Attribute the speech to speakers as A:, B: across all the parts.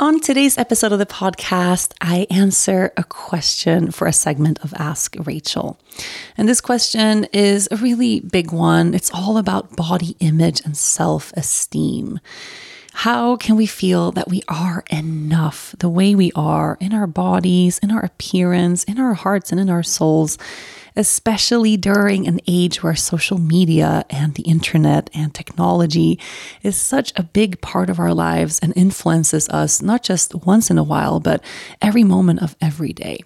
A: On today's episode of the podcast, I answer a question for a segment of Ask Rachel. And this question is a really big one. It's all about body image and self esteem. How can we feel that we are enough the way we are in our bodies, in our appearance, in our hearts, and in our souls? Especially during an age where social media and the internet and technology is such a big part of our lives and influences us not just once in a while, but every moment of every day.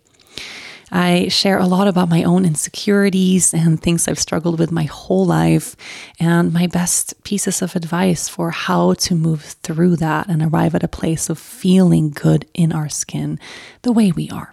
A: I share a lot about my own insecurities and things I've struggled with my whole life, and my best pieces of advice for how to move through that and arrive at a place of feeling good in our skin the way we are.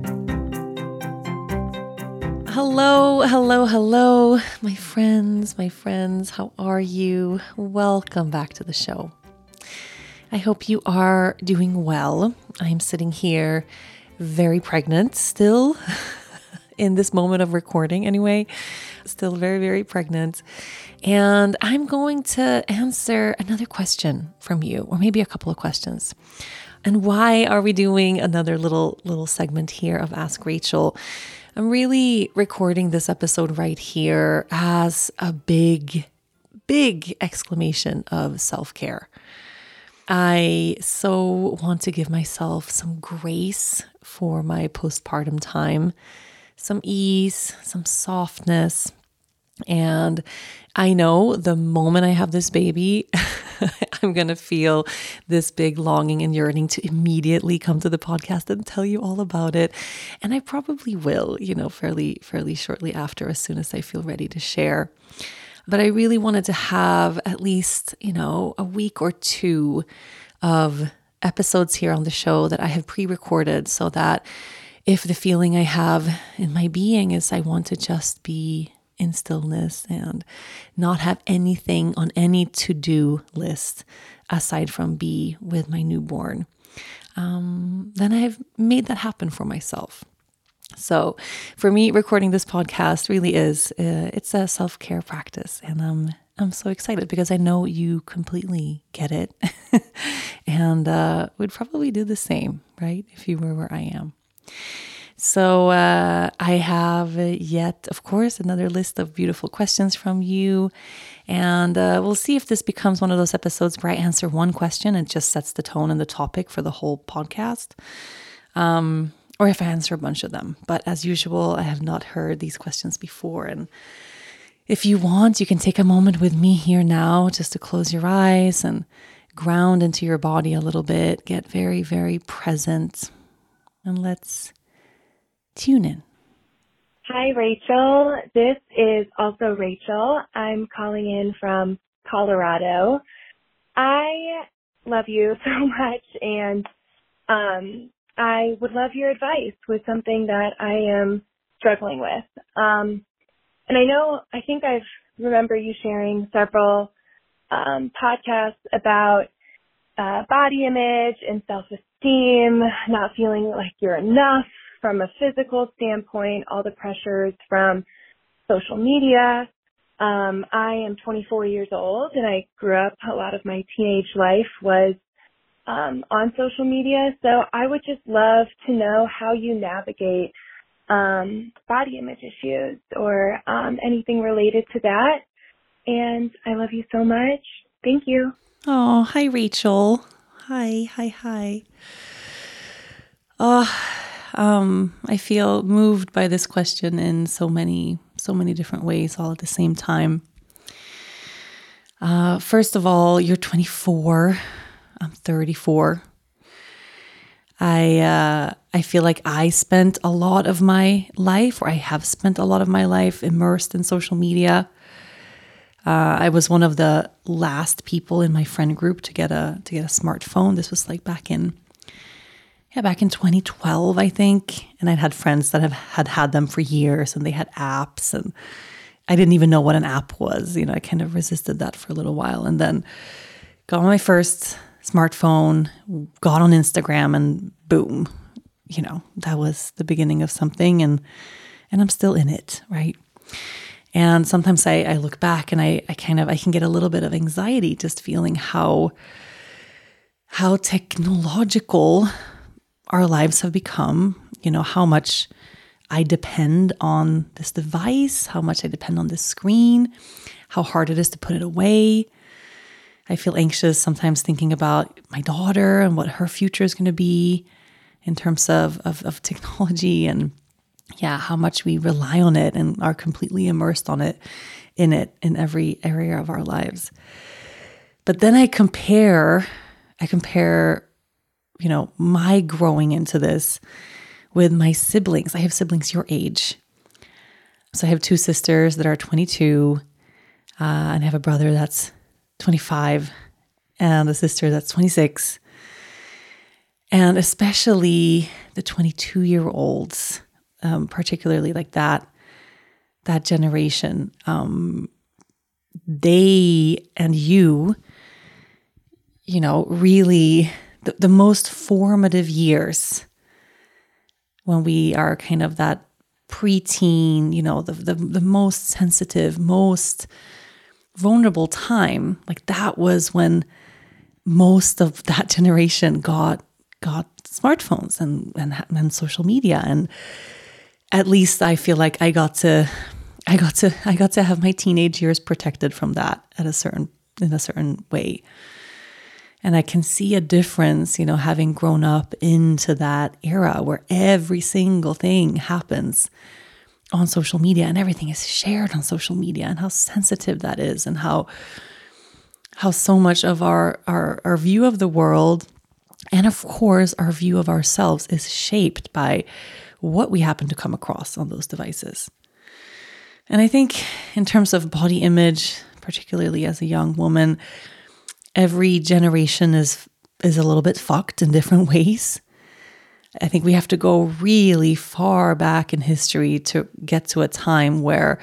A: Hello, hello, hello, my friends, my friends. How are you? Welcome back to the show. I hope you are doing well. I'm sitting here very pregnant still in this moment of recording, anyway. Still very, very pregnant. And I'm going to answer another question from you, or maybe a couple of questions. And why are we doing another little little segment here of Ask Rachel? I'm really recording this episode right here as a big, big exclamation of self care. I so want to give myself some grace for my postpartum time, some ease, some softness. And I know the moment I have this baby, I'm going to feel this big longing and yearning to immediately come to the podcast and tell you all about it. And I probably will, you know, fairly fairly shortly after as soon as I feel ready to share. But I really wanted to have at least, you know, a week or two of episodes here on the show that I have pre-recorded so that if the feeling I have in my being is I want to just be in stillness and not have anything on any to do list aside from be with my newborn, um, then I've made that happen for myself. So, for me, recording this podcast really is uh, it's a self care practice, and I'm I'm so excited because I know you completely get it, and uh, would probably do the same, right? If you were where I am. So uh, I have yet, of course, another list of beautiful questions from you. And uh, we'll see if this becomes one of those episodes where I answer one question and just sets the tone and the topic for the whole podcast. Um, or if I answer a bunch of them. But as usual, I have not heard these questions before. And if you want, you can take a moment with me here now just to close your eyes and ground into your body a little bit. Get very, very present. And let's Tune in.
B: Hi, Rachel. This is also Rachel. I'm calling in from Colorado. I love you so much and um I would love your advice with something that I am struggling with. Um, and I know, I think I remember you sharing several um, podcasts about uh, body image and self-esteem, not feeling like you're enough from a physical standpoint, all the pressures from social media. Um, I am 24 years old and I grew up, a lot of my teenage life was um, on social media. So I would just love to know how you navigate um, body image issues or um, anything related to that. And I love you so much. Thank you.
A: Oh, hi, Rachel. Hi, hi, hi. Oh, um, I feel moved by this question in so many, so many different ways, all at the same time. Uh, first of all, you're 24. I'm 34. I uh, I feel like I spent a lot of my life, or I have spent a lot of my life, immersed in social media. Uh, I was one of the last people in my friend group to get a to get a smartphone. This was like back in yeah, back in 2012, I think. And I'd had friends that have had had them for years, and they had apps, and I didn't even know what an app was. You know, I kind of resisted that for a little while, and then got my first smartphone, got on Instagram, and boom, you know, that was the beginning of something, and and I'm still in it, right? And sometimes I, I look back and I, I kind of I can get a little bit of anxiety just feeling how how technological our lives have become, you know, how much I depend on this device, how much I depend on this screen, how hard it is to put it away. I feel anxious sometimes thinking about my daughter and what her future is going to be in terms of, of, of technology and yeah, how much we rely on it and are completely immersed on it in it in every area of our lives. But then I compare, I compare, you know, my growing into this with my siblings. I have siblings your age. So I have two sisters that are 22, uh, and I have a brother that's 25 and a sister that's 26. And especially the 22 year olds um, particularly like that that generation um, they and you you know really the, the most formative years when we are kind of that preteen you know the, the the most sensitive most vulnerable time like that was when most of that generation got got smartphones and and, and social media and at least I feel like I got to I got to I got to have my teenage years protected from that at a certain in a certain way. And I can see a difference, you know, having grown up into that era where every single thing happens on social media and everything is shared on social media and how sensitive that is and how how so much of our our, our view of the world and of course our view of ourselves is shaped by what we happen to come across on those devices. And I think, in terms of body image, particularly as a young woman, every generation is is a little bit fucked in different ways. I think we have to go really far back in history to get to a time where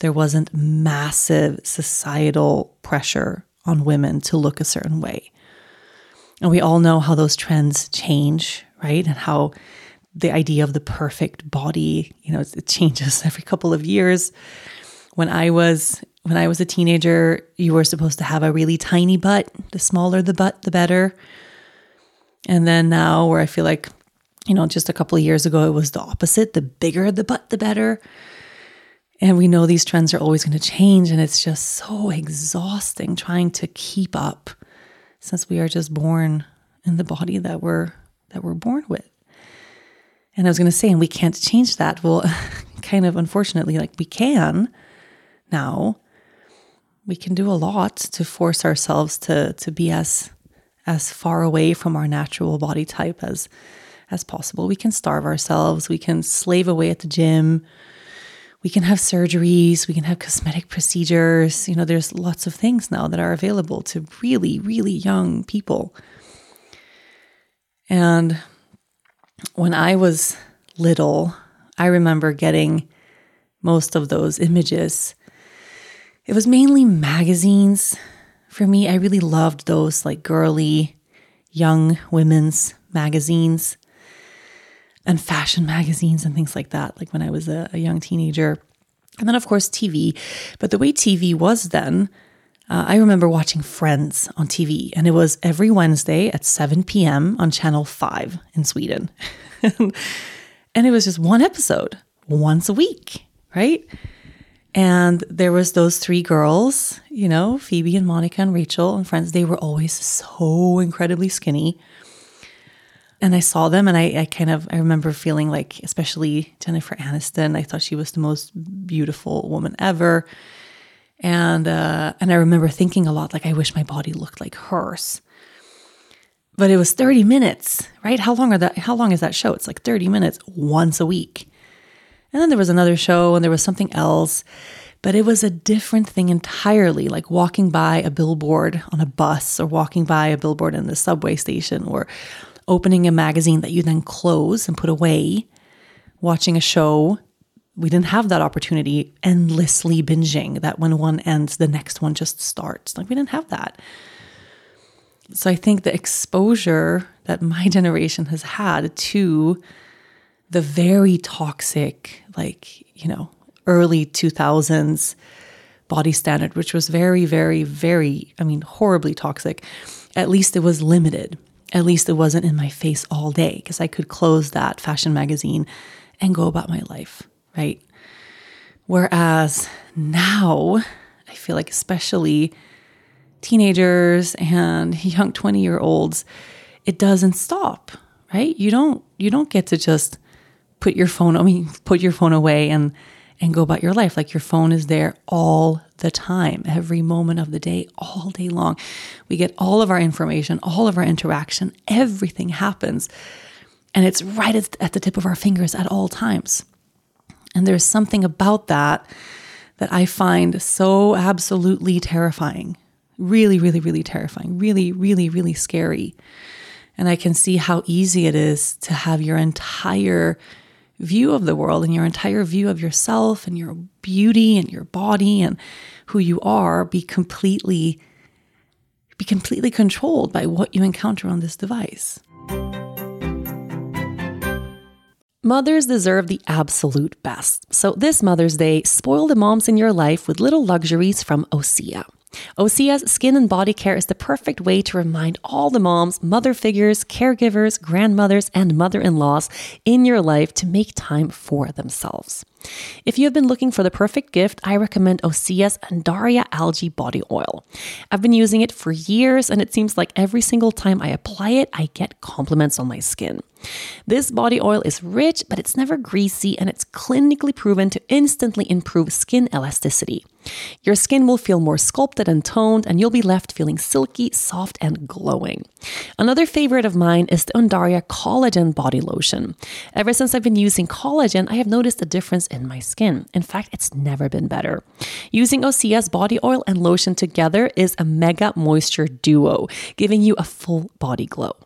A: there wasn't massive societal pressure on women to look a certain way. And we all know how those trends change, right? And how the idea of the perfect body, you know, it changes every couple of years. When I was when I was a teenager, you were supposed to have a really tiny butt. The smaller the butt, the better. And then now where I feel like, you know, just a couple of years ago it was the opposite. The bigger the butt, the better. And we know these trends are always going to change and it's just so exhausting trying to keep up since we are just born in the body that we're that we're born with. And I was going to say, and we can't change that. Well, kind of unfortunately, like we can now. We can do a lot to force ourselves to to be as as far away from our natural body type as as possible. We can starve ourselves. We can slave away at the gym. We can have surgeries. We can have cosmetic procedures. You know, there's lots of things now that are available to really, really young people. And when I was little, I remember getting most of those images. It was mainly magazines. For me, I really loved those like girly young women's magazines and fashion magazines and things like that, like when I was a, a young teenager. And then, of course, TV. But the way TV was then, uh, I remember watching Friends on TV, and it was every Wednesday at 7 p.m. on Channel 5 in Sweden. and it was just one episode once a week, right? And there was those three girls, you know, Phoebe and Monica and Rachel and friends. They were always so incredibly skinny. And I saw them and I, I kind of I remember feeling like, especially Jennifer Aniston, I thought she was the most beautiful woman ever. And uh, and I remember thinking a lot like I wish my body looked like hers. But it was 30 minutes, right? How long are that how long is that show? It's like 30 minutes once a week. And then there was another show and there was something else, but it was a different thing entirely, like walking by a billboard on a bus or walking by a billboard in the subway station or opening a magazine that you then close and put away, watching a show. We didn't have that opportunity endlessly binging that when one ends, the next one just starts. Like we didn't have that. So I think the exposure that my generation has had to the very toxic, like, you know, early 2000s body standard, which was very, very, very, I mean, horribly toxic. At least it was limited. At least it wasn't in my face all day because I could close that fashion magazine and go about my life, right? Whereas now, I feel like, especially teenagers and young 20 year olds, it doesn't stop, right? You don't, you don't get to just put your phone, I mean, put your phone away and and go about your life. Like your phone is there all the time, every moment of the day, all day long. We get all of our information, all of our interaction, everything happens. And it's right at the tip of our fingers at all times. And there's something about that that I find so absolutely terrifying. Really, really, really terrifying. Really, really, really scary. And I can see how easy it is to have your entire view of the world and your entire view of yourself and your beauty and your body and who you are be completely be completely controlled by what you encounter on this device. Mothers deserve the absolute best. So this Mother's Day, spoil the moms in your life with little luxuries from Osea. Osea's skin and body care is the perfect way to remind all the moms, mother figures, caregivers, grandmothers, and mother in laws in your life to make time for themselves. If you have been looking for the perfect gift, I recommend Osea's Undaria Algae Body Oil. I've been using it for years, and it seems like every single time I apply it, I get compliments on my skin. This body oil is rich, but it's never greasy, and it's clinically proven to instantly improve skin elasticity. Your skin will feel more sculpted and toned, and you'll be left feeling silky, soft, and glowing. Another favorite of mine is the Undaria Collagen Body Lotion. Ever since I've been using collagen, I have noticed a difference in my skin. In fact, it's never been better. Using Osea's body oil and lotion together is a mega moisture duo, giving you a full body glow.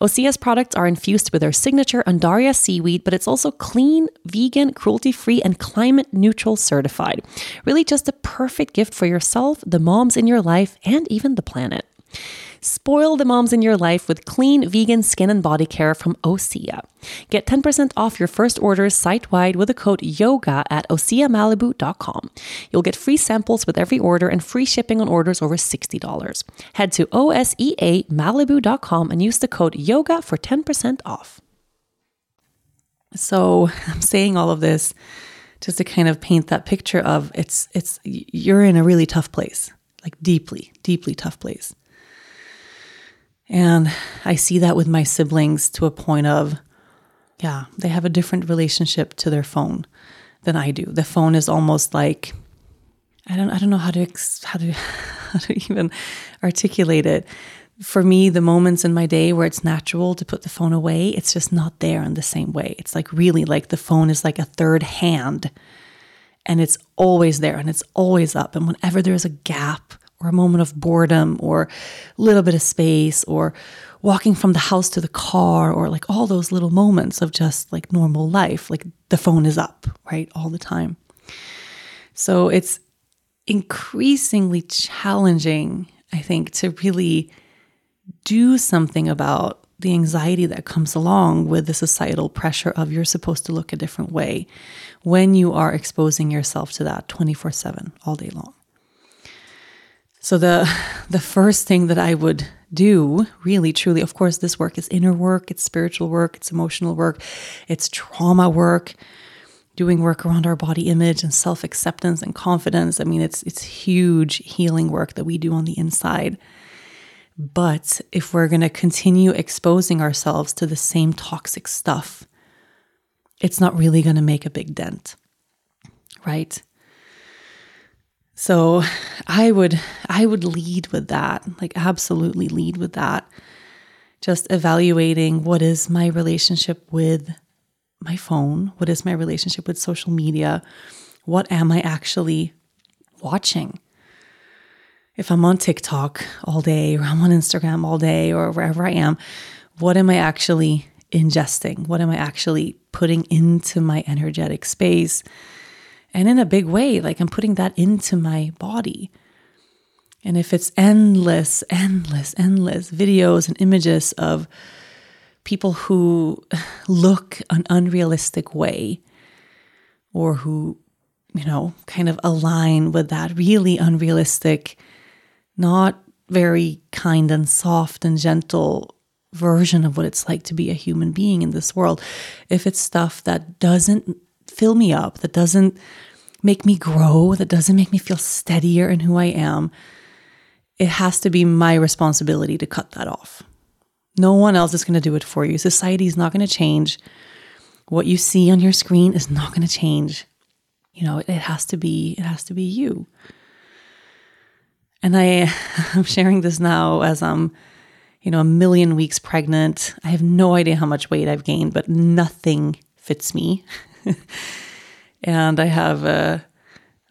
A: Osea's products are infused with their signature Undaria seaweed, but it's also clean, vegan, cruelty free, and climate neutral certified. Really, just a perfect gift for yourself, the moms in your life, and even the planet. Spoil the moms in your life with clean vegan skin and body care from Osea. Get 10% off your first orders site wide with the code YOGA at OseaMalibu.com. You'll get free samples with every order and free shipping on orders over $60. Head to OSEAMalibu.com and use the code YOGA for 10% off. So I'm saying all of this just to kind of paint that picture of it's it's you're in a really tough place like deeply deeply tough place and I see that with my siblings to a point of, yeah, they have a different relationship to their phone than I do. The phone is almost like, I don't, I don't know how to, how to, how to even articulate it. For me, the moments in my day where it's natural to put the phone away, it's just not there in the same way. It's like really like the phone is like a third hand and it's always there and it's always up. And whenever there's a gap or a moment of boredom or a little bit of space or walking from the house to the car or like all those little moments of just like normal life. Like the phone is up, right? All the time. So it's increasingly challenging, I think, to really do something about the anxiety that comes along with the societal pressure of you're supposed to look a different way when you are exposing yourself to that 24 7 all day long. So the the first thing that I would do, really truly, of course, this work is inner work, it's spiritual work, it's emotional work, it's trauma work, doing work around our body image and self-acceptance and confidence. I mean, it's it's huge healing work that we do on the inside. But if we're going to continue exposing ourselves to the same toxic stuff, it's not really going to make a big dent. Right? So I would I would lead with that, like absolutely lead with that. Just evaluating what is my relationship with my phone? What is my relationship with social media? What am I actually watching? If I'm on TikTok all day or I'm on Instagram all day or wherever I am, what am I actually ingesting? What am I actually putting into my energetic space? And in a big way, like I'm putting that into my body. And if it's endless, endless, endless videos and images of people who look an unrealistic way or who, you know, kind of align with that really unrealistic, not very kind and soft and gentle version of what it's like to be a human being in this world, if it's stuff that doesn't fill me up, that doesn't make me grow, that doesn't make me feel steadier in who I am, it has to be my responsibility to cut that off. No one else is going to do it for you. Society is not going to change. What you see on your screen is not going to change. You know, it has to be it has to be you. And I I'm sharing this now as I'm you know, a million weeks pregnant. I have no idea how much weight I've gained, but nothing fits me. and I have a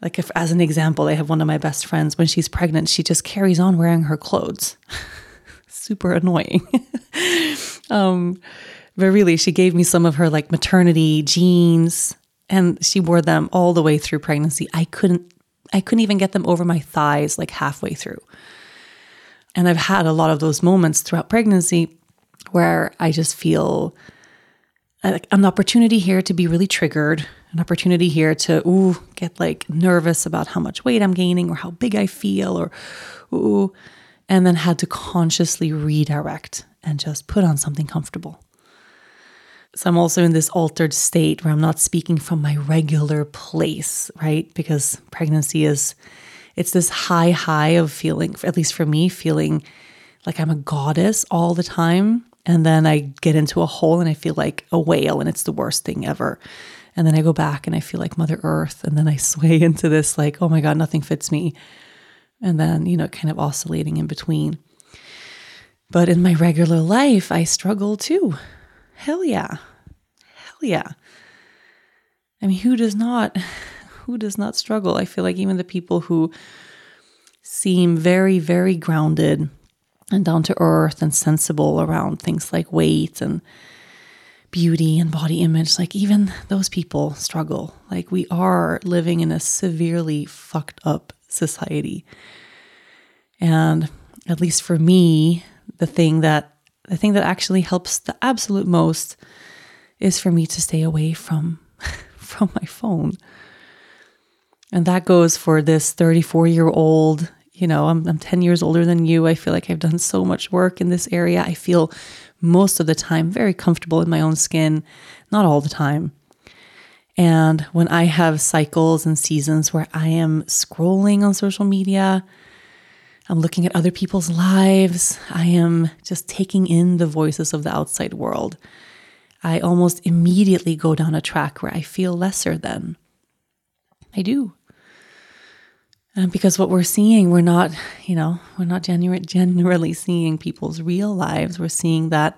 A: like if as an example, I have one of my best friends when she's pregnant, she just carries on wearing her clothes. Super annoying. um but really she gave me some of her like maternity jeans and she wore them all the way through pregnancy. I couldn't I couldn't even get them over my thighs like halfway through. And I've had a lot of those moments throughout pregnancy where I just feel like an opportunity here to be really triggered an opportunity here to ooh get like nervous about how much weight I'm gaining or how big I feel or ooh and then had to consciously redirect and just put on something comfortable. So I'm also in this altered state where I'm not speaking from my regular place, right? Because pregnancy is it's this high high of feeling at least for me feeling like I'm a goddess all the time and then I get into a hole and I feel like a whale and it's the worst thing ever. And then I go back and I feel like Mother Earth. And then I sway into this, like, oh my God, nothing fits me. And then, you know, kind of oscillating in between. But in my regular life, I struggle too. Hell yeah. Hell yeah. I mean, who does not? Who does not struggle? I feel like even the people who seem very, very grounded and down to earth and sensible around things like weight and beauty and body image, like even those people struggle. Like we are living in a severely fucked up society. And at least for me, the thing that the thing that actually helps the absolute most is for me to stay away from from my phone. And that goes for this 34 year old, you know, I'm, I'm 10 years older than you. I feel like I've done so much work in this area. I feel most of the time very comfortable in my own skin, not all the time. And when I have cycles and seasons where I am scrolling on social media, I'm looking at other people's lives, I am just taking in the voices of the outside world. I almost immediately go down a track where I feel lesser than. I do. And because what we're seeing, we're not, you know, we're not genu- generally seeing people's real lives. We're seeing that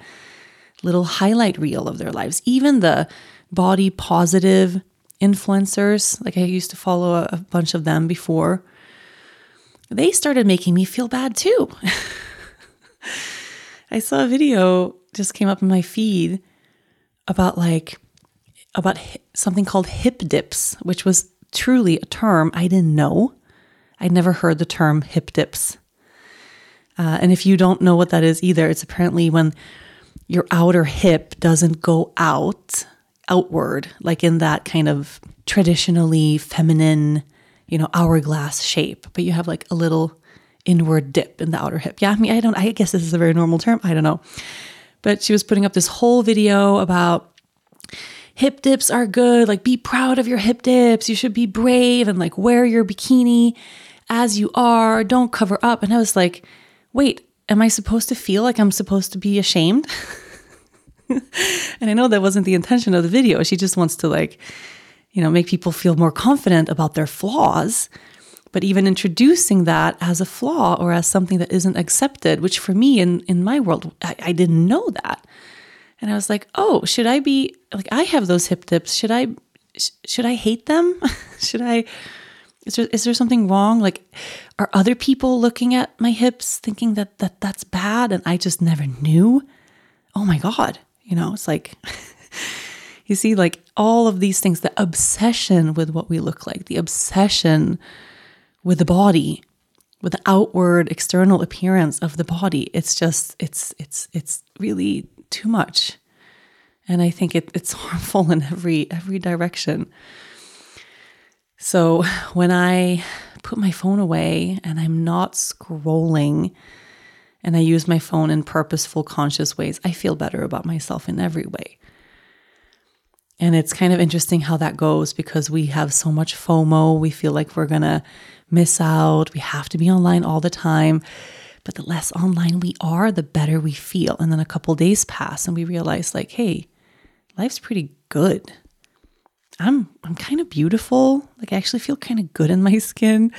A: little highlight reel of their lives. Even the body positive influencers, like I used to follow a, a bunch of them before. they started making me feel bad too. I saw a video just came up in my feed about like about something called hip dips, which was truly a term I didn't know. I'd never heard the term hip dips. Uh, and if you don't know what that is either, it's apparently when your outer hip doesn't go out, outward, like in that kind of traditionally feminine, you know, hourglass shape, but you have like a little inward dip in the outer hip. Yeah, I mean, I don't, I guess this is a very normal term. I don't know. But she was putting up this whole video about hip dips are good. Like, be proud of your hip dips. You should be brave and like wear your bikini as you are. Don't cover up. And I was like, wait, am I supposed to feel like I'm supposed to be ashamed? and I know that wasn't the intention of the video. She just wants to like, you know, make people feel more confident about their flaws. But even introducing that as a flaw or as something that isn't accepted, which for me in, in my world, I, I didn't know that. And I was like, oh, should I be like, I have those hip dips. Should I, should I hate them? should I, is there, is there something wrong? Like, are other people looking at my hips thinking that, that that's bad and I just never knew? Oh my God. You know, it's like, you see, like all of these things, the obsession with what we look like, the obsession with the body, with the outward external appearance of the body. It's just, it's, it's, it's really too much. And I think it, it's harmful in every, every direction. So when I put my phone away and I'm not scrolling and I use my phone in purposeful, conscious ways, I feel better about myself in every way. And it's kind of interesting how that goes because we have so much FOMO. We feel like we're going to miss out. We have to be online all the time. But the less online we are, the better we feel. And then a couple days pass and we realize like, hey, life's pretty good. I'm I'm kind of beautiful. Like I actually feel kind of good in my skin.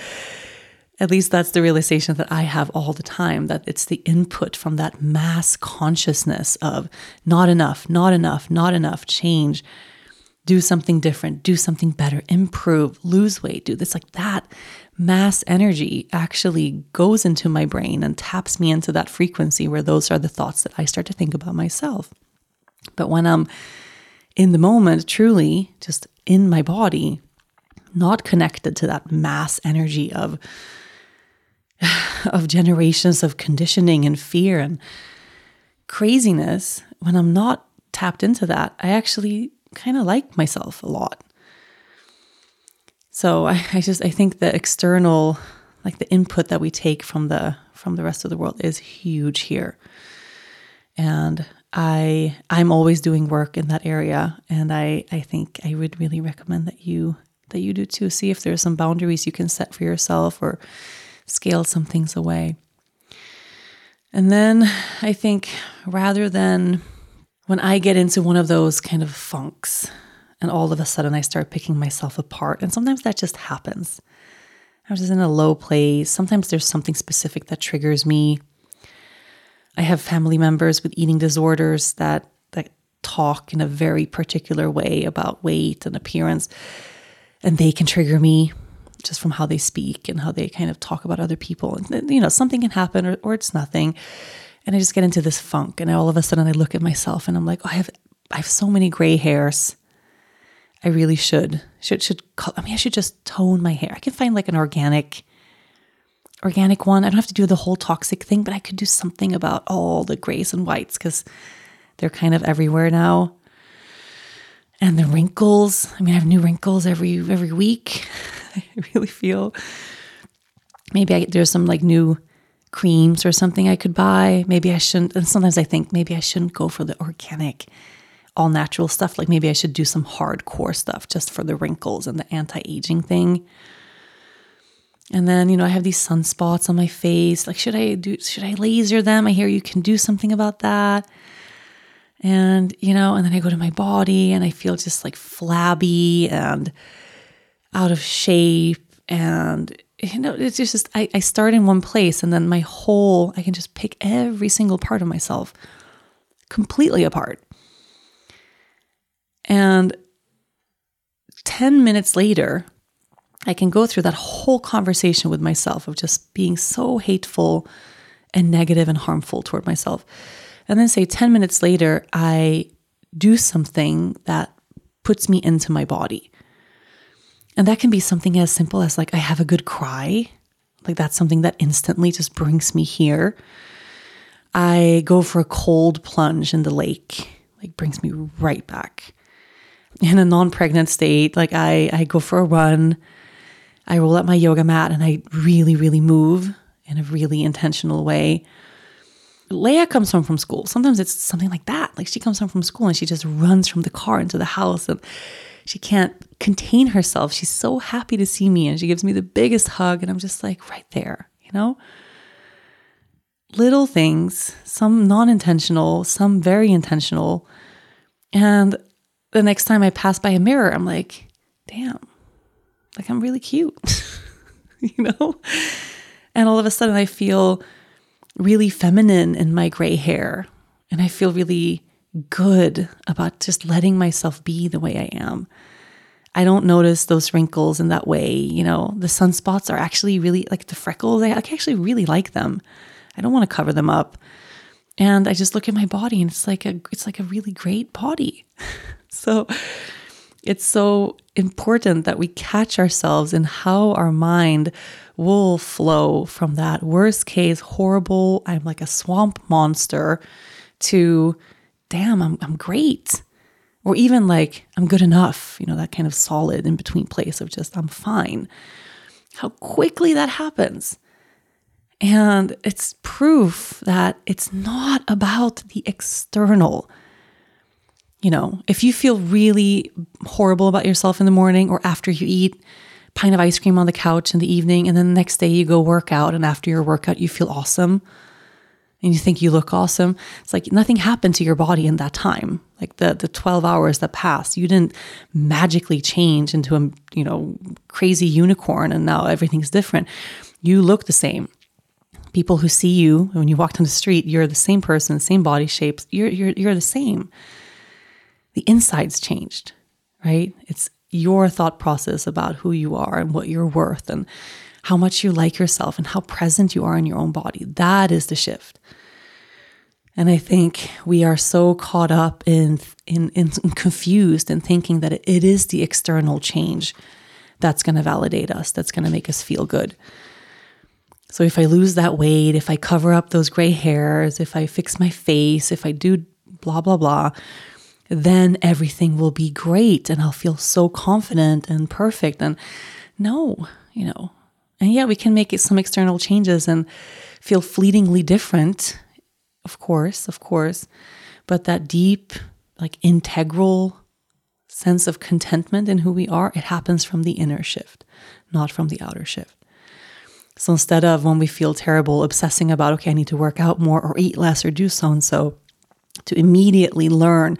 A: At least that's the realization that I have all the time that it's the input from that mass consciousness of not enough, not enough, not enough, change, do something different, do something better, improve, lose weight, do this like that mass energy actually goes into my brain and taps me into that frequency where those are the thoughts that I start to think about myself. But when I'm in the moment, truly just in my body, not connected to that mass energy of of generations of conditioning and fear and craziness, when I'm not tapped into that, I actually kind of like myself a lot. So I, I just I think the external like the input that we take from the from the rest of the world is huge here. And I I'm always doing work in that area and I I think I would really recommend that you that you do too. See if there's some boundaries you can set for yourself or scale some things away. And then I think rather than when I get into one of those kind of funks and all of a sudden I start picking myself apart. And sometimes that just happens. I was just in a low place. Sometimes there's something specific that triggers me. I have family members with eating disorders that that talk in a very particular way about weight and appearance, and they can trigger me just from how they speak and how they kind of talk about other people. And you know, something can happen or, or it's nothing. And I just get into this funk, and all of a sudden I look at myself and I'm like, oh, I have I have so many gray hairs. I really should should should I mean I should just tone my hair. I can find like an organic organic one. I don't have to do the whole toxic thing, but I could do something about all the grays and whites cuz they're kind of everywhere now. And the wrinkles, I mean I have new wrinkles every every week. I really feel maybe I, there's some like new creams or something I could buy. Maybe I shouldn't and sometimes I think maybe I shouldn't go for the organic all natural stuff. Like maybe I should do some hardcore stuff just for the wrinkles and the anti aging thing. And then, you know, I have these sunspots on my face. Like, should I do, should I laser them? I hear you can do something about that. And, you know, and then I go to my body and I feel just like flabby and out of shape. And, you know, it's just, I, I start in one place and then my whole, I can just pick every single part of myself completely apart. And 10 minutes later, I can go through that whole conversation with myself of just being so hateful and negative and harmful toward myself. And then, say 10 minutes later, I do something that puts me into my body. And that can be something as simple as like I have a good cry. Like that's something that instantly just brings me here. I go for a cold plunge in the lake, like brings me right back. In a non-pregnant state, like I I go for a run, I roll out my yoga mat and I really, really move in a really intentional way. Lea comes home from school. Sometimes it's something like that. Like she comes home from school and she just runs from the car into the house and she can't contain herself. She's so happy to see me and she gives me the biggest hug. And I'm just like right there, you know? Little things, some non intentional, some very intentional. And the next time I pass by a mirror, I'm like, damn, like I'm really cute, you know? And all of a sudden I feel really feminine in my gray hair. And I feel really good about just letting myself be the way I am. I don't notice those wrinkles in that way. You know, the sunspots are actually really like the freckles. I actually really like them. I don't want to cover them up. And I just look at my body and it's like a it's like a really great body. so it's so important that we catch ourselves in how our mind will flow from that worst case horrible I'm like a swamp monster to damn, I'm, I'm great. Or even like, I'm good enough, you know, that kind of solid in between place of just, I'm fine. How quickly that happens. And it's proof that it's not about the external. You know, if you feel really horrible about yourself in the morning or after you eat, a pint of ice cream on the couch in the evening, and then the next day you go work out, and after your workout, you feel awesome and you think you look awesome. It's like nothing happened to your body in that time. Like the the 12 hours that passed, you didn't magically change into a, you know, crazy unicorn and now everything's different. You look the same. People who see you when you walk down the street, you're the same person, same body shapes. You're you're you're the same. The inside's changed, right? It's your thought process about who you are and what you're worth and how much you like yourself and how present you are in your own body. That is the shift. And I think we are so caught up in, in, in confused and thinking that it is the external change that's going to validate us, that's going to make us feel good. So if I lose that weight, if I cover up those gray hairs, if I fix my face, if I do blah, blah, blah, then everything will be great and I'll feel so confident and perfect. And no, you know, and yeah, we can make some external changes and feel fleetingly different, of course, of course. But that deep, like integral sense of contentment in who we are, it happens from the inner shift, not from the outer shift. So instead of when we feel terrible, obsessing about, okay, I need to work out more or eat less or do so and so, to immediately learn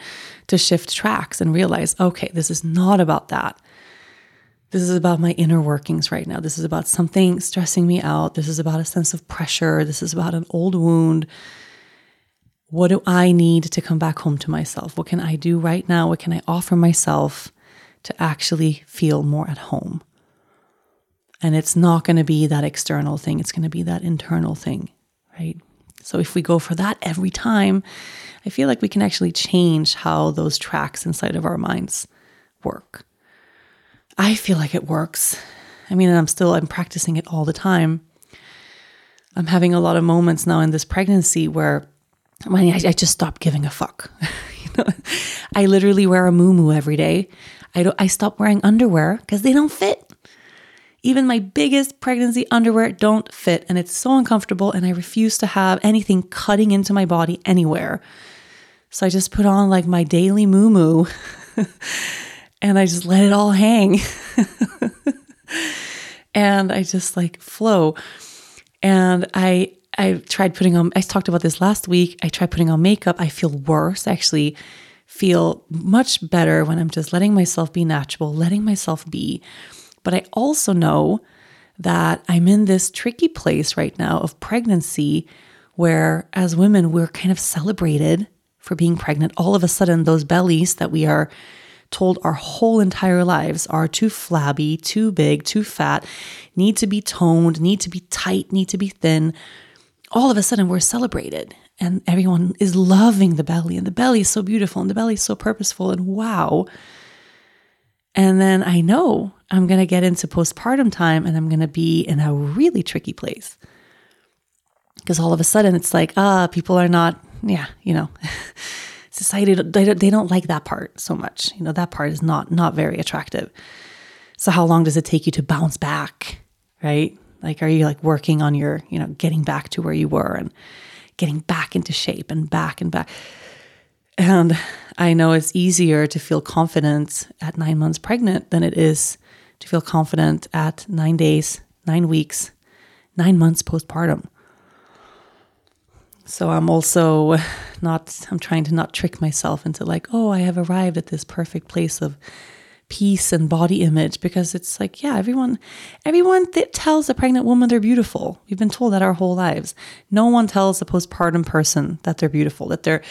A: to shift tracks and realize, okay, this is not about that. This is about my inner workings right now. This is about something stressing me out. This is about a sense of pressure. This is about an old wound. What do I need to come back home to myself? What can I do right now? What can I offer myself to actually feel more at home? And it's not going to be that external thing, it's going to be that internal thing, right? So if we go for that every time, I feel like we can actually change how those tracks inside of our minds work. I feel like it works. I mean, I'm still I'm practicing it all the time. I'm having a lot of moments now in this pregnancy where I, I just stopped giving a fuck. you know, I literally wear a moo every day. I don't. I stop wearing underwear because they don't fit. Even my biggest pregnancy underwear don't fit, and it's so uncomfortable. And I refuse to have anything cutting into my body anywhere. So I just put on like my daily moo moo and I just let it all hang. and I just like flow. And I I tried putting on I talked about this last week. I tried putting on makeup. I feel worse. I actually feel much better when I'm just letting myself be natural, letting myself be. But I also know that I'm in this tricky place right now of pregnancy where as women we're kind of celebrated for being pregnant. All of a sudden those bellies that we are told our whole entire lives are too flabby, too big, too fat, need to be toned, need to be tight, need to be thin, all of a sudden we're celebrated and everyone is loving the belly and the belly is so beautiful and the belly is so purposeful and wow. And then I know I'm going to get into postpartum time and I'm going to be in a really tricky place. Because all of a sudden it's like, ah, people are not, yeah, you know, society, they don't, they don't like that part so much. You know, that part is not, not very attractive. So how long does it take you to bounce back? Right. Like, are you like working on your, you know, getting back to where you were and getting back into shape and back and back? And I know it's easier to feel confident at nine months pregnant than it is to feel confident at nine days, nine weeks, nine months postpartum. So I'm also not, I'm trying to not trick myself into like, oh, I have arrived at this perfect place of peace and body image because it's like yeah everyone everyone that tells a pregnant woman they're beautiful we've been told that our whole lives no one tells a postpartum person that they're beautiful that they're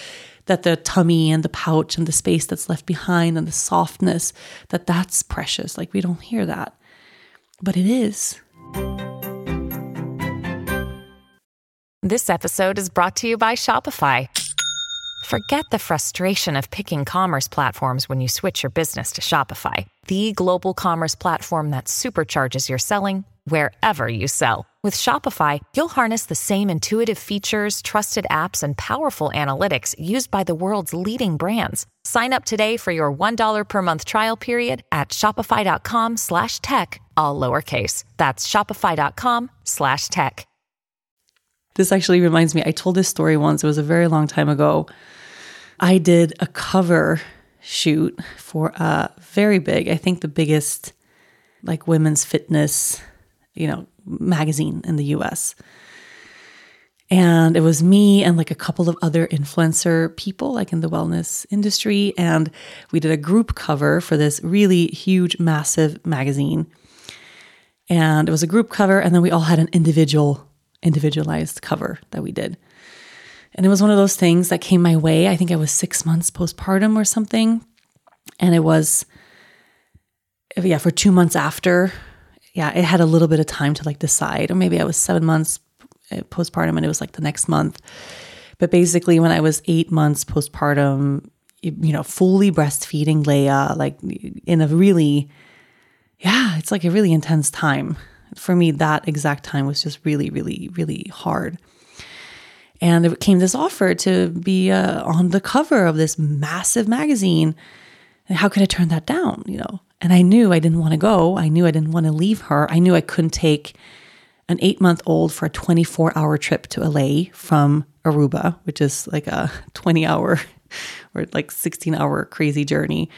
A: that the tummy and the pouch and the space that's left behind and the softness that that's precious. Like we don't hear that. But it is.
C: This episode is brought to you by shopify. Forget the frustration of picking commerce platforms when you switch your business to Shopify, the global commerce platform that supercharges your selling wherever you sell. With Shopify, you'll harness the same intuitive features, trusted apps, and powerful analytics used by the world's leading brands. Sign up today for your $1 per month trial period at shopify.com slash tech, all lowercase. That's shopify.com slash tech.
A: This actually reminds me, I told this story once, it was a very long time ago. I did a cover shoot for a very big, I think the biggest like women's fitness, you know, magazine in the US. And it was me and like a couple of other influencer people, like in the wellness industry. And we did a group cover for this really huge, massive magazine. And it was a group cover. And then we all had an individual individualized cover that we did. And it was one of those things that came my way. I think I was six months postpartum or something. And it was, yeah, for two months after. Yeah, it had a little bit of time to like decide. Or maybe I was seven months eh, postpartum and it was like the next month. But basically, when I was eight months postpartum, you know, fully breastfeeding Lea, like in a really, yeah, it's like a really intense time for me, that exact time was just really, really, really hard. And it came this offer to be uh, on the cover of this massive magazine. And how could I turn that down? You know, and I knew I didn't want to go. I knew I didn't want to leave her. I knew I couldn't take an eight month old for a 24 hour trip to LA from Aruba, which is like a 20 hour or like 16 hour crazy journey.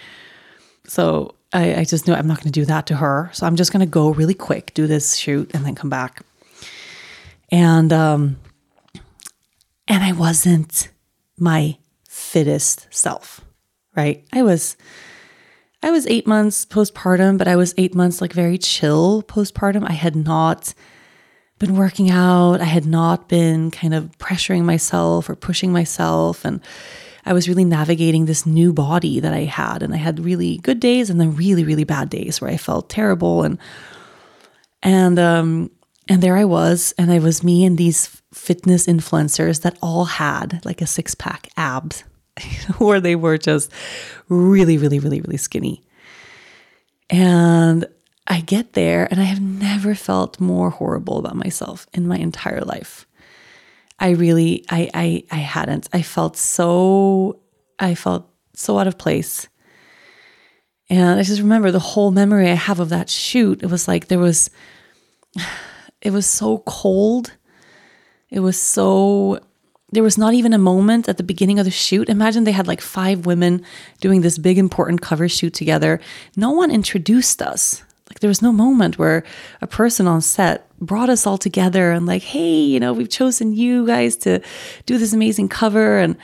A: So I, I just knew I'm not going to do that to her. So I'm just going to go really quick, do this shoot, and then come back. And um, and I wasn't my fittest self, right? I was I was eight months postpartum, but I was eight months like very chill postpartum. I had not been working out. I had not been kind of pressuring myself or pushing myself. And I was really navigating this new body that I had. And I had really good days and then really, really bad days where I felt terrible. And, and, um, and there I was, and it was me and these fitness influencers that all had like a six pack abs, where they were just really, really, really, really skinny. And I get there, and I have never felt more horrible about myself in my entire life. I really, I, I, I hadn't. I felt so, I felt so out of place. And I just remember the whole memory I have of that shoot. It was like there was, it was so cold. It was so, there was not even a moment at the beginning of the shoot. Imagine they had like five women doing this big important cover shoot together. No one introduced us. Like there was no moment where a person on set brought us all together and like, hey, you know, we've chosen you guys to do this amazing cover and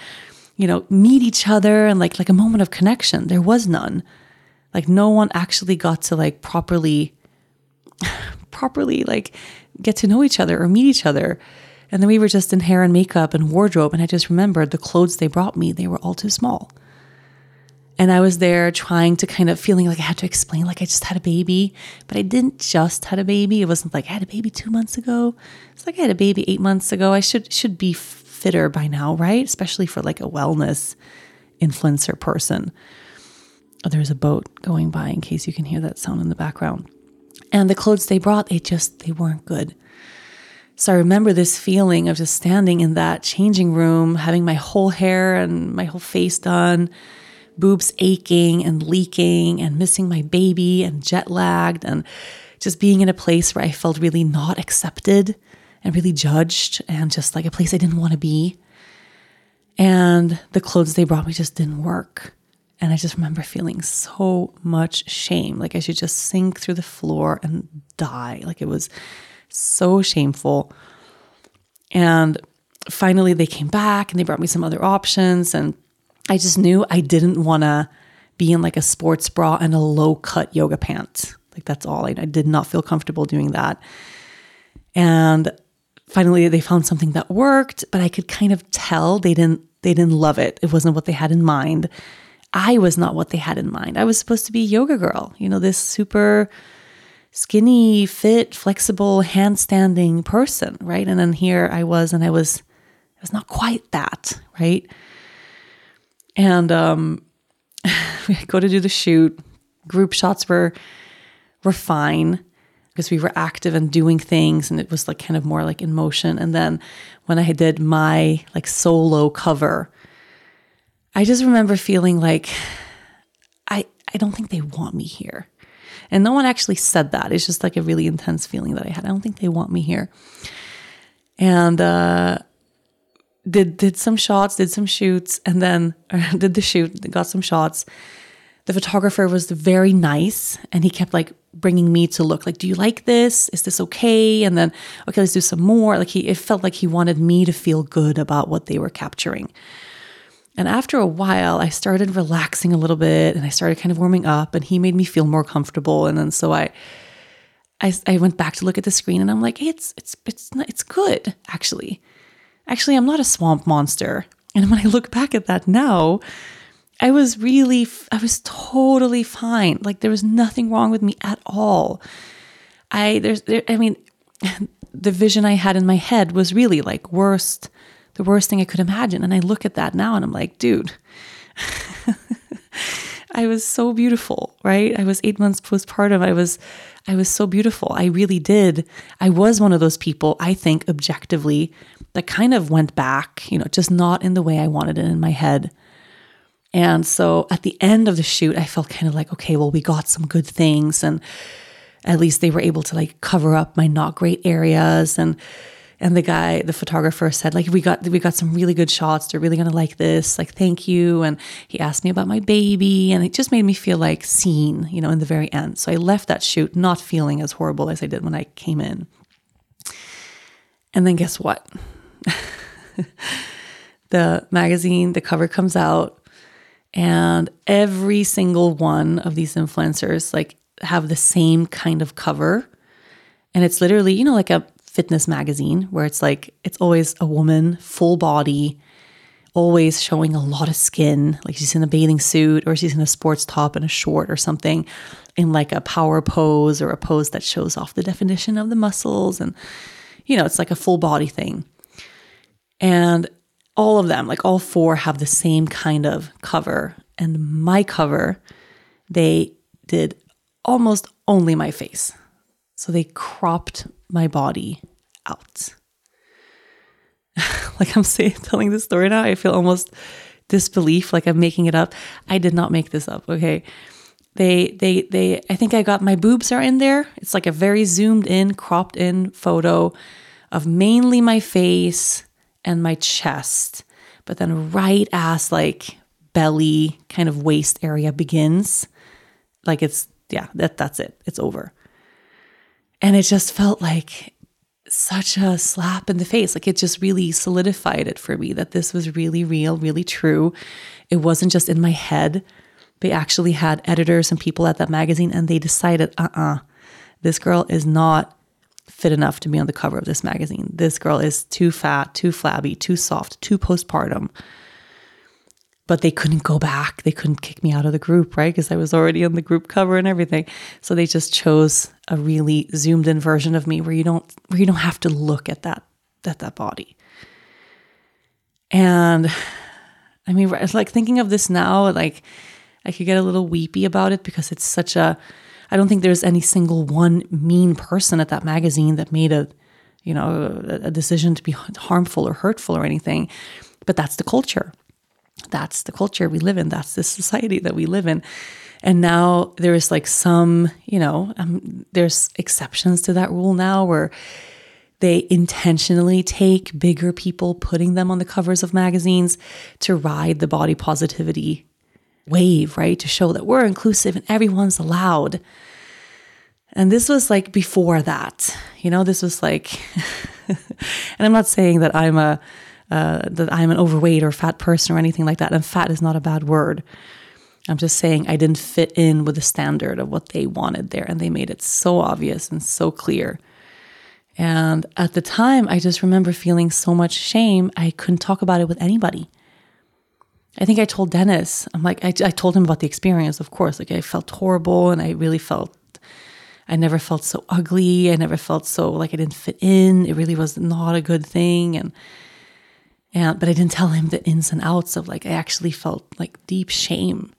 A: you know, meet each other and like like a moment of connection. There was none. Like no one actually got to like properly properly like get to know each other or meet each other. And then we were just in hair and makeup and wardrobe and I just remembered the clothes they brought me, they were all too small. And I was there trying to kind of feeling like I had to explain, like I just had a baby, but I didn't just had a baby. It wasn't like I had a baby two months ago. It's like I had a baby eight months ago. I should should be fitter by now, right? Especially for like a wellness influencer person. Oh, there's a boat going by in case you can hear that sound in the background. And the clothes they brought, they just they weren't good. So I remember this feeling of just standing in that changing room, having my whole hair and my whole face done, boobs aching and leaking and missing my baby and jet lagged and just being in a place where I felt really not accepted and really judged and just like a place I didn't want to be. And the clothes they brought me just didn't work. And I just remember feeling so much shame. Like I should just sink through the floor and die. Like it was so shameful. And finally, they came back and they brought me some other options. And I just knew I didn't want to be in like a sports bra and a low cut yoga pant. Like that's all. I, I did not feel comfortable doing that. And finally, they found something that worked, but I could kind of tell they didn't they didn't love it. It wasn't what they had in mind. I was not what they had in mind. I was supposed to be yoga girl, you know, this super skinny, fit, flexible, handstanding person, right? And then here I was, and I was, I was not quite that, right? And um, we go to do the shoot. Group shots were were fine because we were active and doing things, and it was like kind of more like in motion. And then when I did my like solo cover, I just remember feeling like I I don't think they want me here. And no one actually said that. It's just like a really intense feeling that I had. I don't think they want me here. And uh did did some shots, did some shoots, and then did the shoot, got some shots. The photographer was very nice and he kept like bringing me to look like do you like this is this okay and then okay let's do some more like he it felt like he wanted me to feel good about what they were capturing and after a while, I started relaxing a little bit and I started kind of warming up and he made me feel more comfortable. And then so I, I, I went back to look at the screen and I'm like, hey, it's, it's, it's, it's good actually. Actually, I'm not a swamp monster. And when I look back at that now, I was really, I was totally fine. Like there was nothing wrong with me at all. I, there's, there, I mean, the vision I had in my head was really like worst the worst thing I could imagine. And I look at that now and I'm like, dude, I was so beautiful, right? I was eight months postpartum. I was, I was so beautiful. I really did. I was one of those people, I think, objectively, that kind of went back, you know, just not in the way I wanted it in my head. And so at the end of the shoot, I felt kind of like, okay, well, we got some good things. And at least they were able to like cover up my not great areas. And, and the guy the photographer said like we got we got some really good shots. They're really going to like this. Like thank you. And he asked me about my baby. And it just made me feel like seen you know in the very end. So i left that shoot not feeling as horrible as i did when i came in. And then guess what? The magazine the cover comes out. And every single one of these influencers like have the same kind of cover. And it's literally you know like a fitness magazine where it's like it's always a woman, full body, always showing a lot of skin, like she's in a bathing suit or she's in a sports top and a short or something in like a power pose or a pose that shows off the definition of the muscles and you know, it's like a full body thing. And all of them, like all four have the same kind of cover and my cover they did almost only my face. So they cropped my body out. like I'm saying, telling this story now, I feel almost disbelief, like I'm making it up. I did not make this up. Okay. They, they, they, I think I got my boobs are in there. It's like a very zoomed in, cropped in photo of mainly my face and my chest. But then right as like belly kind of waist area begins, like it's, yeah, that, that's it. It's over. And it just felt like such a slap in the face. Like it just really solidified it for me that this was really real, really true. It wasn't just in my head. They actually had editors and people at that magazine, and they decided, uh uh-uh, uh, this girl is not fit enough to be on the cover of this magazine. This girl is too fat, too flabby, too soft, too postpartum. But they couldn't go back. They couldn't kick me out of the group, right? Because I was already on the group cover and everything. So they just chose a really zoomed in version of me where you don't where you don't have to look at that at that body. And I mean, it's like thinking of this now, like I could get a little weepy about it because it's such a I don't think there's any single one mean person at that magazine that made a you know a, a decision to be harmful or hurtful or anything. But that's the culture that's the culture we live in. That's the society that we live in. And now there is like some, you know, um, there's exceptions to that rule now where they intentionally take bigger people, putting them on the covers of magazines to ride the body positivity wave, right? To show that we're inclusive and everyone's allowed. And this was like before that, you know, this was like, and I'm not saying that I'm a, uh, that I'm an overweight or fat person or anything like that. And fat is not a bad word. I'm just saying I didn't fit in with the standard of what they wanted there. And they made it so obvious and so clear. And at the time, I just remember feeling so much shame. I couldn't talk about it with anybody. I think I told Dennis, I'm like, I, I told him about the experience, of course. Like, I felt horrible and I really felt, I never felt so ugly. I never felt so like I didn't fit in. It really was not a good thing. And, and but I didn't tell him the ins and outs of like I actually felt like deep shame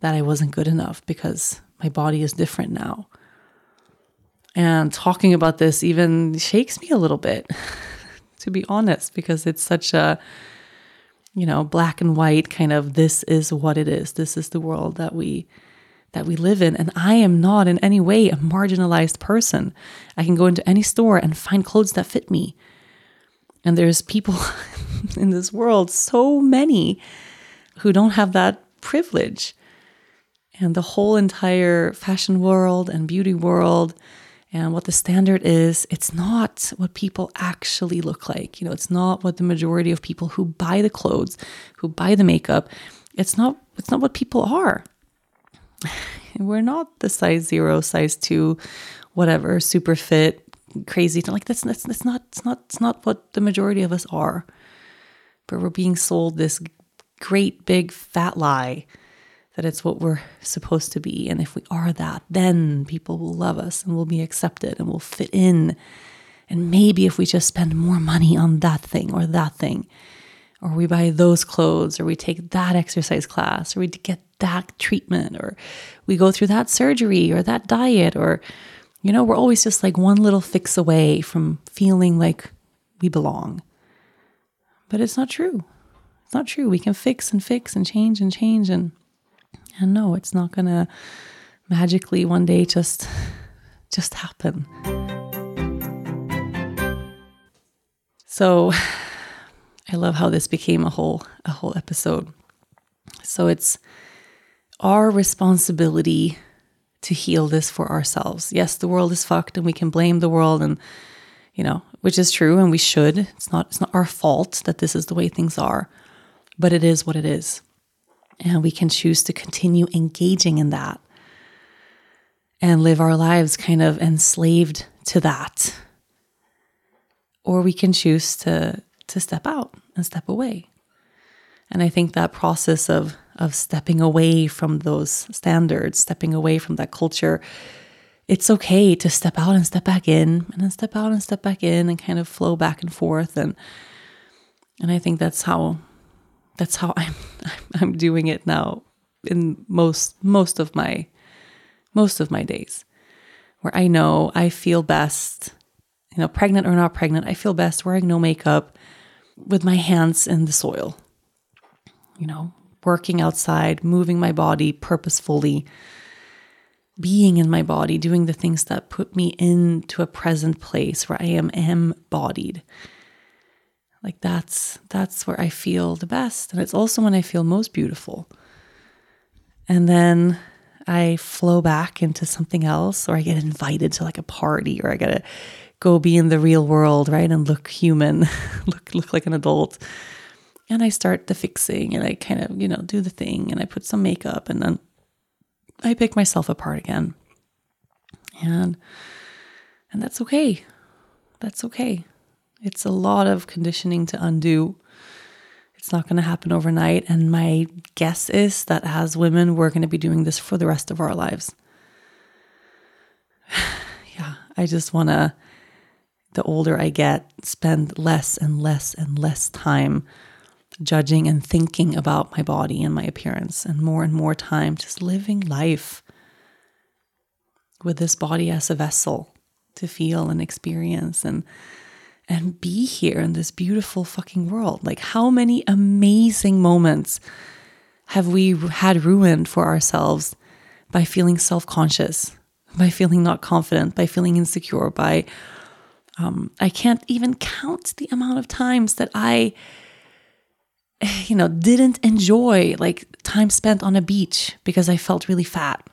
A: that I wasn't good enough because my body is different now. And talking about this even shakes me a little bit, to be honest, because it's such a, you know, black and white kind of this is what it is. This is the world that we that we live in. And I am not in any way a marginalized person. I can go into any store and find clothes that fit me. And there's people in this world, so many who don't have that privilege. And the whole entire fashion world and beauty world and what the standard is, it's not what people actually look like. You know, it's not what the majority of people who buy the clothes, who buy the makeup, it's not it's not what people are. We're not the size 0, size 2, whatever, super fit, crazy. Like that's that's that's not it's not it's not what the majority of us are. But we're being sold this great big fat lie that it's what we're supposed to be. And if we are that, then people will love us and we'll be accepted and we'll fit in. And maybe if we just spend more money on that thing or that thing, or we buy those clothes, or we take that exercise class, or we get that treatment, or we go through that surgery or that diet, or you know, we're always just like one little fix away from feeling like we belong. But it's not true. It's not true. We can fix and fix and change and change and and no, it's not going to magically one day just just happen. So I love how this became a whole a whole episode. So it's our responsibility to heal this for ourselves. Yes, the world is fucked and we can blame the world and you know, which is true and we should. It's not it's not our fault that this is the way things are, but it is what it is. And we can choose to continue engaging in that and live our lives kind of enslaved to that. Or we can choose to to step out and step away. And I think that process of of stepping away from those standards, stepping away from that culture, it's okay to step out and step back in and then step out and step back in and kind of flow back and forth. And and I think that's how that's how I'm I'm doing it now in most most of my most of my days where I know I feel best you know pregnant or not pregnant I feel best wearing no makeup with my hands in the soil you know, working outside, moving my body purposefully, being in my body, doing the things that put me into a present place where I am embodied. Like that's that's where I feel the best and it's also when I feel most beautiful. And then I flow back into something else or I get invited to like a party or I got to go be in the real world, right? And look human, look look like an adult and I start the fixing and I kind of, you know, do the thing and I put some makeup and then I pick myself apart again. And and that's okay. That's okay. It's a lot of conditioning to undo. It's not going to happen overnight. And my guess is that as women, we're going to be doing this for the rest of our lives. yeah, I just want to, the older I get, spend less and less and less time judging and thinking about my body and my appearance, and more and more time just living life with this body as a vessel to feel and experience and and be here in this beautiful fucking world. Like how many amazing moments have we had ruined for ourselves by feeling self-conscious, by feeling not confident, by feeling insecure, by um, I can't even count the amount of times that I you know, didn't enjoy like time spent on a beach because I felt really fat.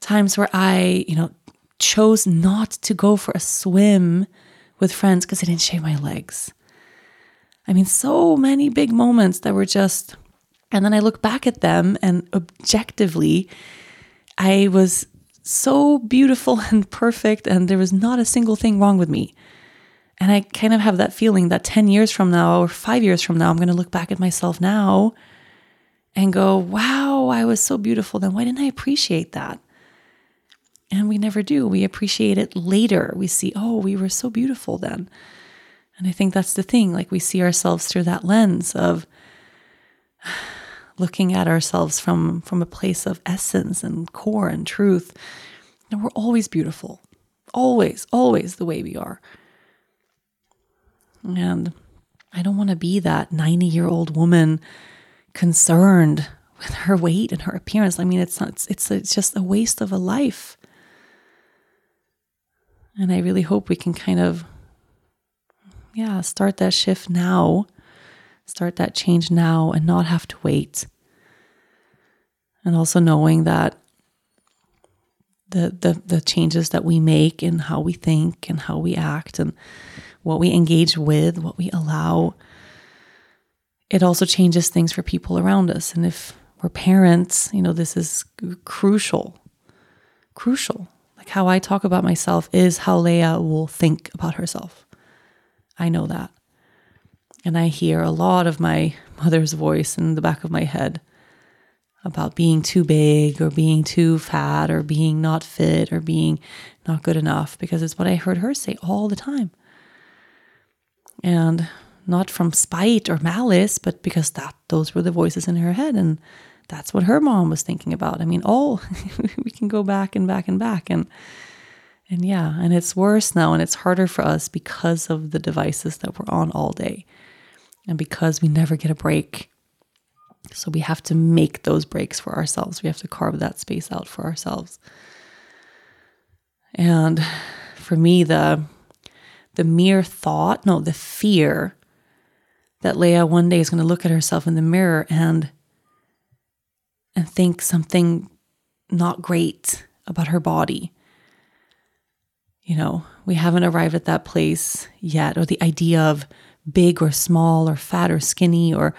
A: Times where I, you know, chose not to go for a swim with friends because I didn't shave my legs. I mean, so many big moments that were just, and then I look back at them and objectively, I was so beautiful and perfect, and there was not a single thing wrong with me. And I kind of have that feeling that 10 years from now or five years from now, I'm going to look back at myself now and go, wow, I was so beautiful then. Why didn't I appreciate that? And we never do. We appreciate it later. We see, oh, we were so beautiful then. And I think that's the thing. Like we see ourselves through that lens of looking at ourselves from, from a place of essence and core and truth. And we're always beautiful, always, always the way we are. And I don't want to be that 90 year old woman concerned with her weight and her appearance. I mean, it's not, it's, it's, it's just a waste of a life. And I really hope we can kind of, yeah, start that shift now, start that change now and not have to wait. And also knowing that the, the, the changes that we make in how we think and how we act and what we engage with, what we allow, it also changes things for people around us. And if we're parents, you know, this is crucial, crucial. Like how I talk about myself is how Lea will think about herself. I know that. And I hear a lot of my mother's voice in the back of my head about being too big or being too fat or being not fit or being not good enough because it's what I heard her say all the time and not from spite or malice, but because that those were the voices in her head and that's what her mom was thinking about. I mean, oh, we can go back and back and back and and yeah, and it's worse now and it's harder for us because of the devices that we're on all day. And because we never get a break. So we have to make those breaks for ourselves. We have to carve that space out for ourselves. And for me the the mere thought, no, the fear that Lea one day is going to look at herself in the mirror and and think something not great about her body. You know, we haven't arrived at that place yet, or the idea of big or small or fat or skinny or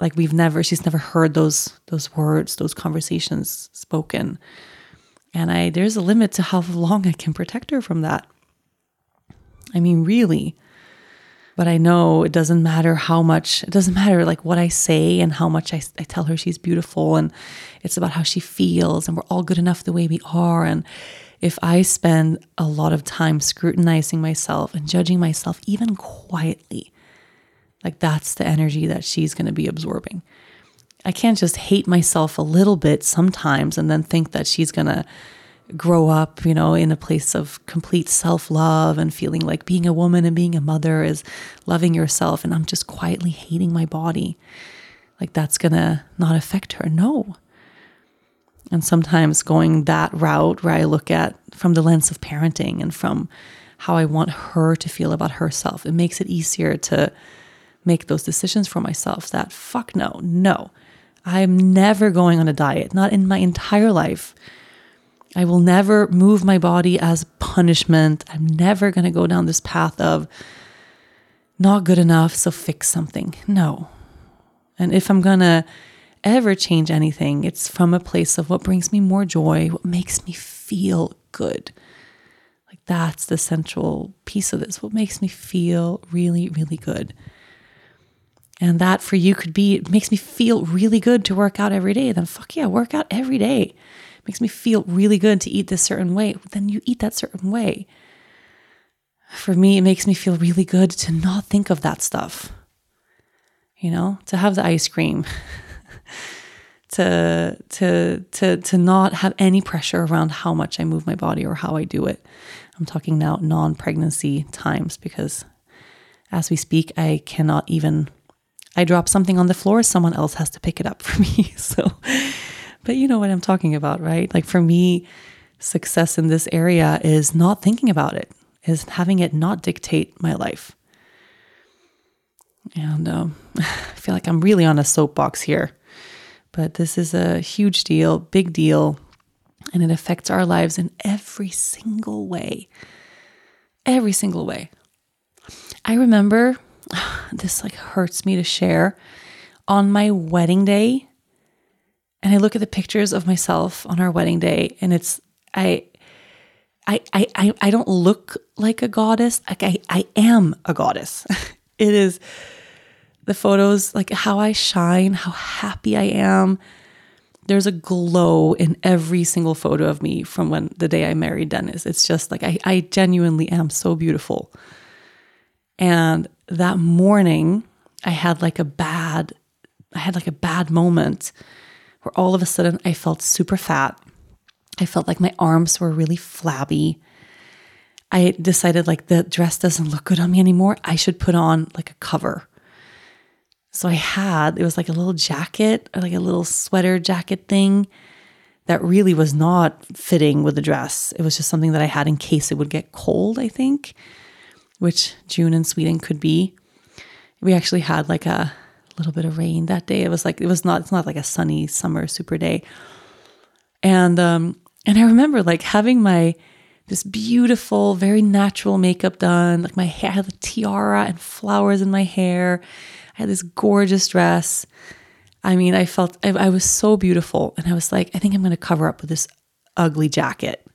A: like we've never she's never heard those those words, those conversations spoken. And I there's a limit to how long I can protect her from that. I mean, really. But I know it doesn't matter how much, it doesn't matter like what I say and how much I, I tell her she's beautiful. And it's about how she feels. And we're all good enough the way we are. And if I spend a lot of time scrutinizing myself and judging myself, even quietly, like that's the energy that she's going to be absorbing. I can't just hate myself a little bit sometimes and then think that she's going to grow up, you know, in a place of complete self love and feeling like being a woman and being a mother is loving yourself. And I'm just quietly hating my body. Like that's going to not affect her. No. And sometimes going that route where I look at from the lens of parenting and from how I want her to feel about herself, it makes it easier to make those decisions for myself that fuck no, no. I'm never going on a diet, not in my entire life I will never move my body as punishment. I'm never going to go down this path of not good enough, so fix something. No. And if I'm going to ever change anything, it's from a place of what brings me more joy, what makes me feel good. Like that's the central piece of this, what makes me feel really, really good. And that for you could be, it makes me feel really good to work out every day. Then fuck yeah, work out every day. Makes me feel really good to eat this certain way. Then you eat that certain way. For me, it makes me feel really good to not think of that stuff. You know, to have the ice cream. to to to to not have any pressure around how much I move my body or how I do it. I'm talking now non-pregnancy times because as we speak, I cannot even I drop something on the floor, someone else has to pick it up for me. So, but you know what I'm talking about, right? Like for me, success in this area is not thinking about it, is having it not dictate my life. And um, I feel like I'm really on a soapbox here, but this is a huge deal, big deal, and it affects our lives in every single way. Every single way. I remember this like hurts me to share on my wedding day and I look at the pictures of myself on our wedding day and it's I I I I don't look like a goddess. Like I I am a goddess. it is the photos like how I shine, how happy I am. There's a glow in every single photo of me from when the day I married Dennis. It's just like I I genuinely am so beautiful. And that morning, I had like a bad, I had like a bad moment where all of a sudden I felt super fat. I felt like my arms were really flabby. I decided like the dress doesn't look good on me anymore. I should put on like a cover. So I had, it was like a little jacket or like a little sweater jacket thing that really was not fitting with the dress. It was just something that I had in case it would get cold, I think which June in Sweden could be. We actually had like a little bit of rain that day. It was like it was not it's not like a sunny summer super day. And um and I remember like having my this beautiful, very natural makeup done. Like my hair I had a tiara and flowers in my hair. I had this gorgeous dress. I mean, I felt I, I was so beautiful. And I was like, I think I'm gonna cover up with this ugly jacket.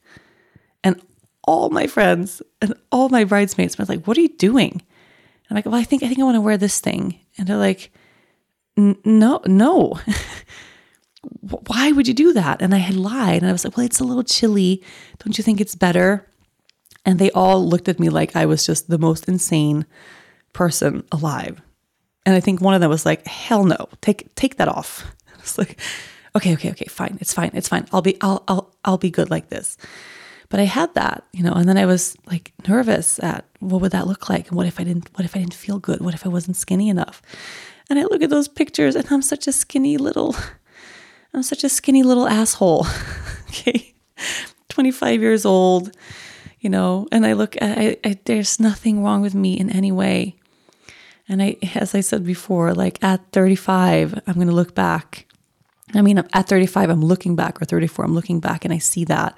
A: And all my friends and all my bridesmaids were like, "What are you doing?" And I'm like, "Well, I think I think I want to wear this thing." And they're like, "No, no." Why would you do that? And I had lied. And I was like, well, it's a little chilly. Don't you think it's better? And they all looked at me like I was just the most insane person alive. And I think one of them was like, hell no, take take that off. I was like, okay, okay, okay, fine. It's fine. It's fine. I'll be I'll I'll I'll be good like this. But I had that, you know, and then I was like nervous at what would that look like? And what if I didn't what if I didn't feel good? What if I wasn't skinny enough? And I look at those pictures and I'm such a skinny little I'm such a skinny little asshole. okay. 25 years old, you know, and I look at I, I, there's nothing wrong with me in any way. And I as I said before, like at 35, I'm going to look back I mean, at 35, I'm looking back, or 34, I'm looking back, and I see that.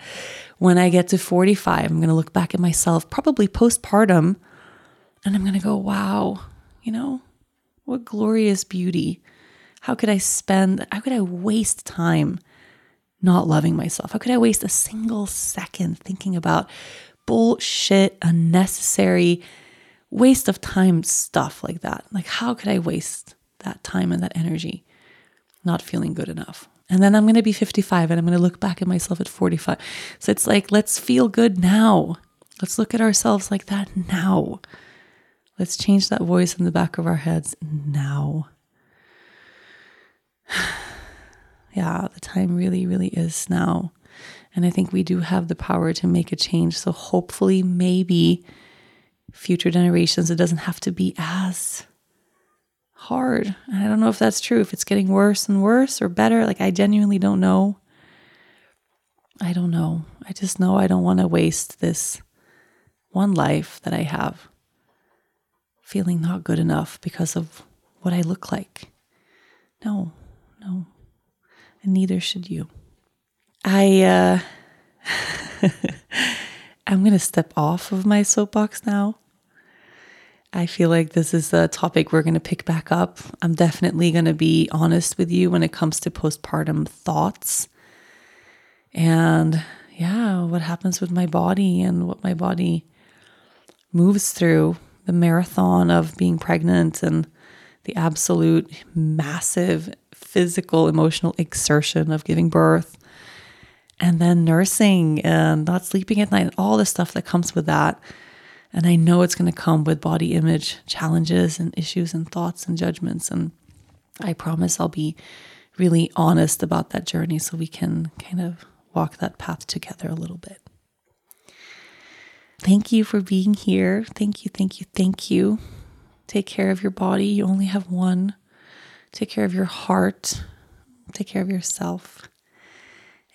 A: When I get to 45, I'm going to look back at myself, probably postpartum, and I'm going to go, wow, you know, what glorious beauty. How could I spend, how could I waste time not loving myself? How could I waste a single second thinking about bullshit, unnecessary, waste of time stuff like that? Like, how could I waste that time and that energy? not feeling good enough. And then I'm going to be 55 and I'm going to look back at myself at 45. So it's like, let's feel good now. Let's look at ourselves like that now. Let's change that voice in the back of our heads now. yeah, the time really, really is now. And I think we do have the power to make a change. So hopefully, maybe future generations, it doesn't have to be as hard. And I don't know if that's true, if it's getting worse and worse or better. Like, I genuinely don't know. I don't know. I just know I don't want to waste this one life that I have feeling not good enough because of what I look like. No, no. And neither should you. I, uh, I'm going to step off of my soapbox now I feel like this is a topic we're going to pick back up. I'm definitely going to be honest with you when it comes to postpartum thoughts. And yeah, what happens with my body and what my body moves through the marathon of being pregnant and the absolute massive physical, emotional exertion of giving birth, and then nursing and not sleeping at night, and all the stuff that comes with that. And I know it's going to come with body image challenges and issues and thoughts and judgments. And I promise I'll be really honest about that journey so we can kind of walk that path together a little bit. Thank you for being here. Thank you, thank you, thank you. Take care of your body. You only have one. Take care of your heart. Take care of yourself.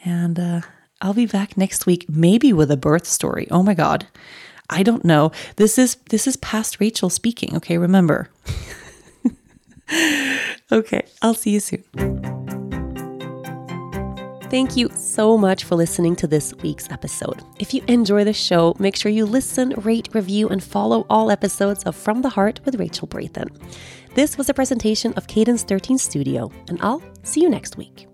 A: And uh, I'll be back next week, maybe with a birth story. Oh my God. I don't know. This is this is past Rachel speaking. Okay, remember. okay, I'll see you soon.
D: Thank you so much for listening to this week's episode. If you enjoy the show, make sure you listen, rate, review, and follow all episodes of From the Heart with Rachel Brathen. This was a presentation of Cadence 13 Studio, and I'll see you next week.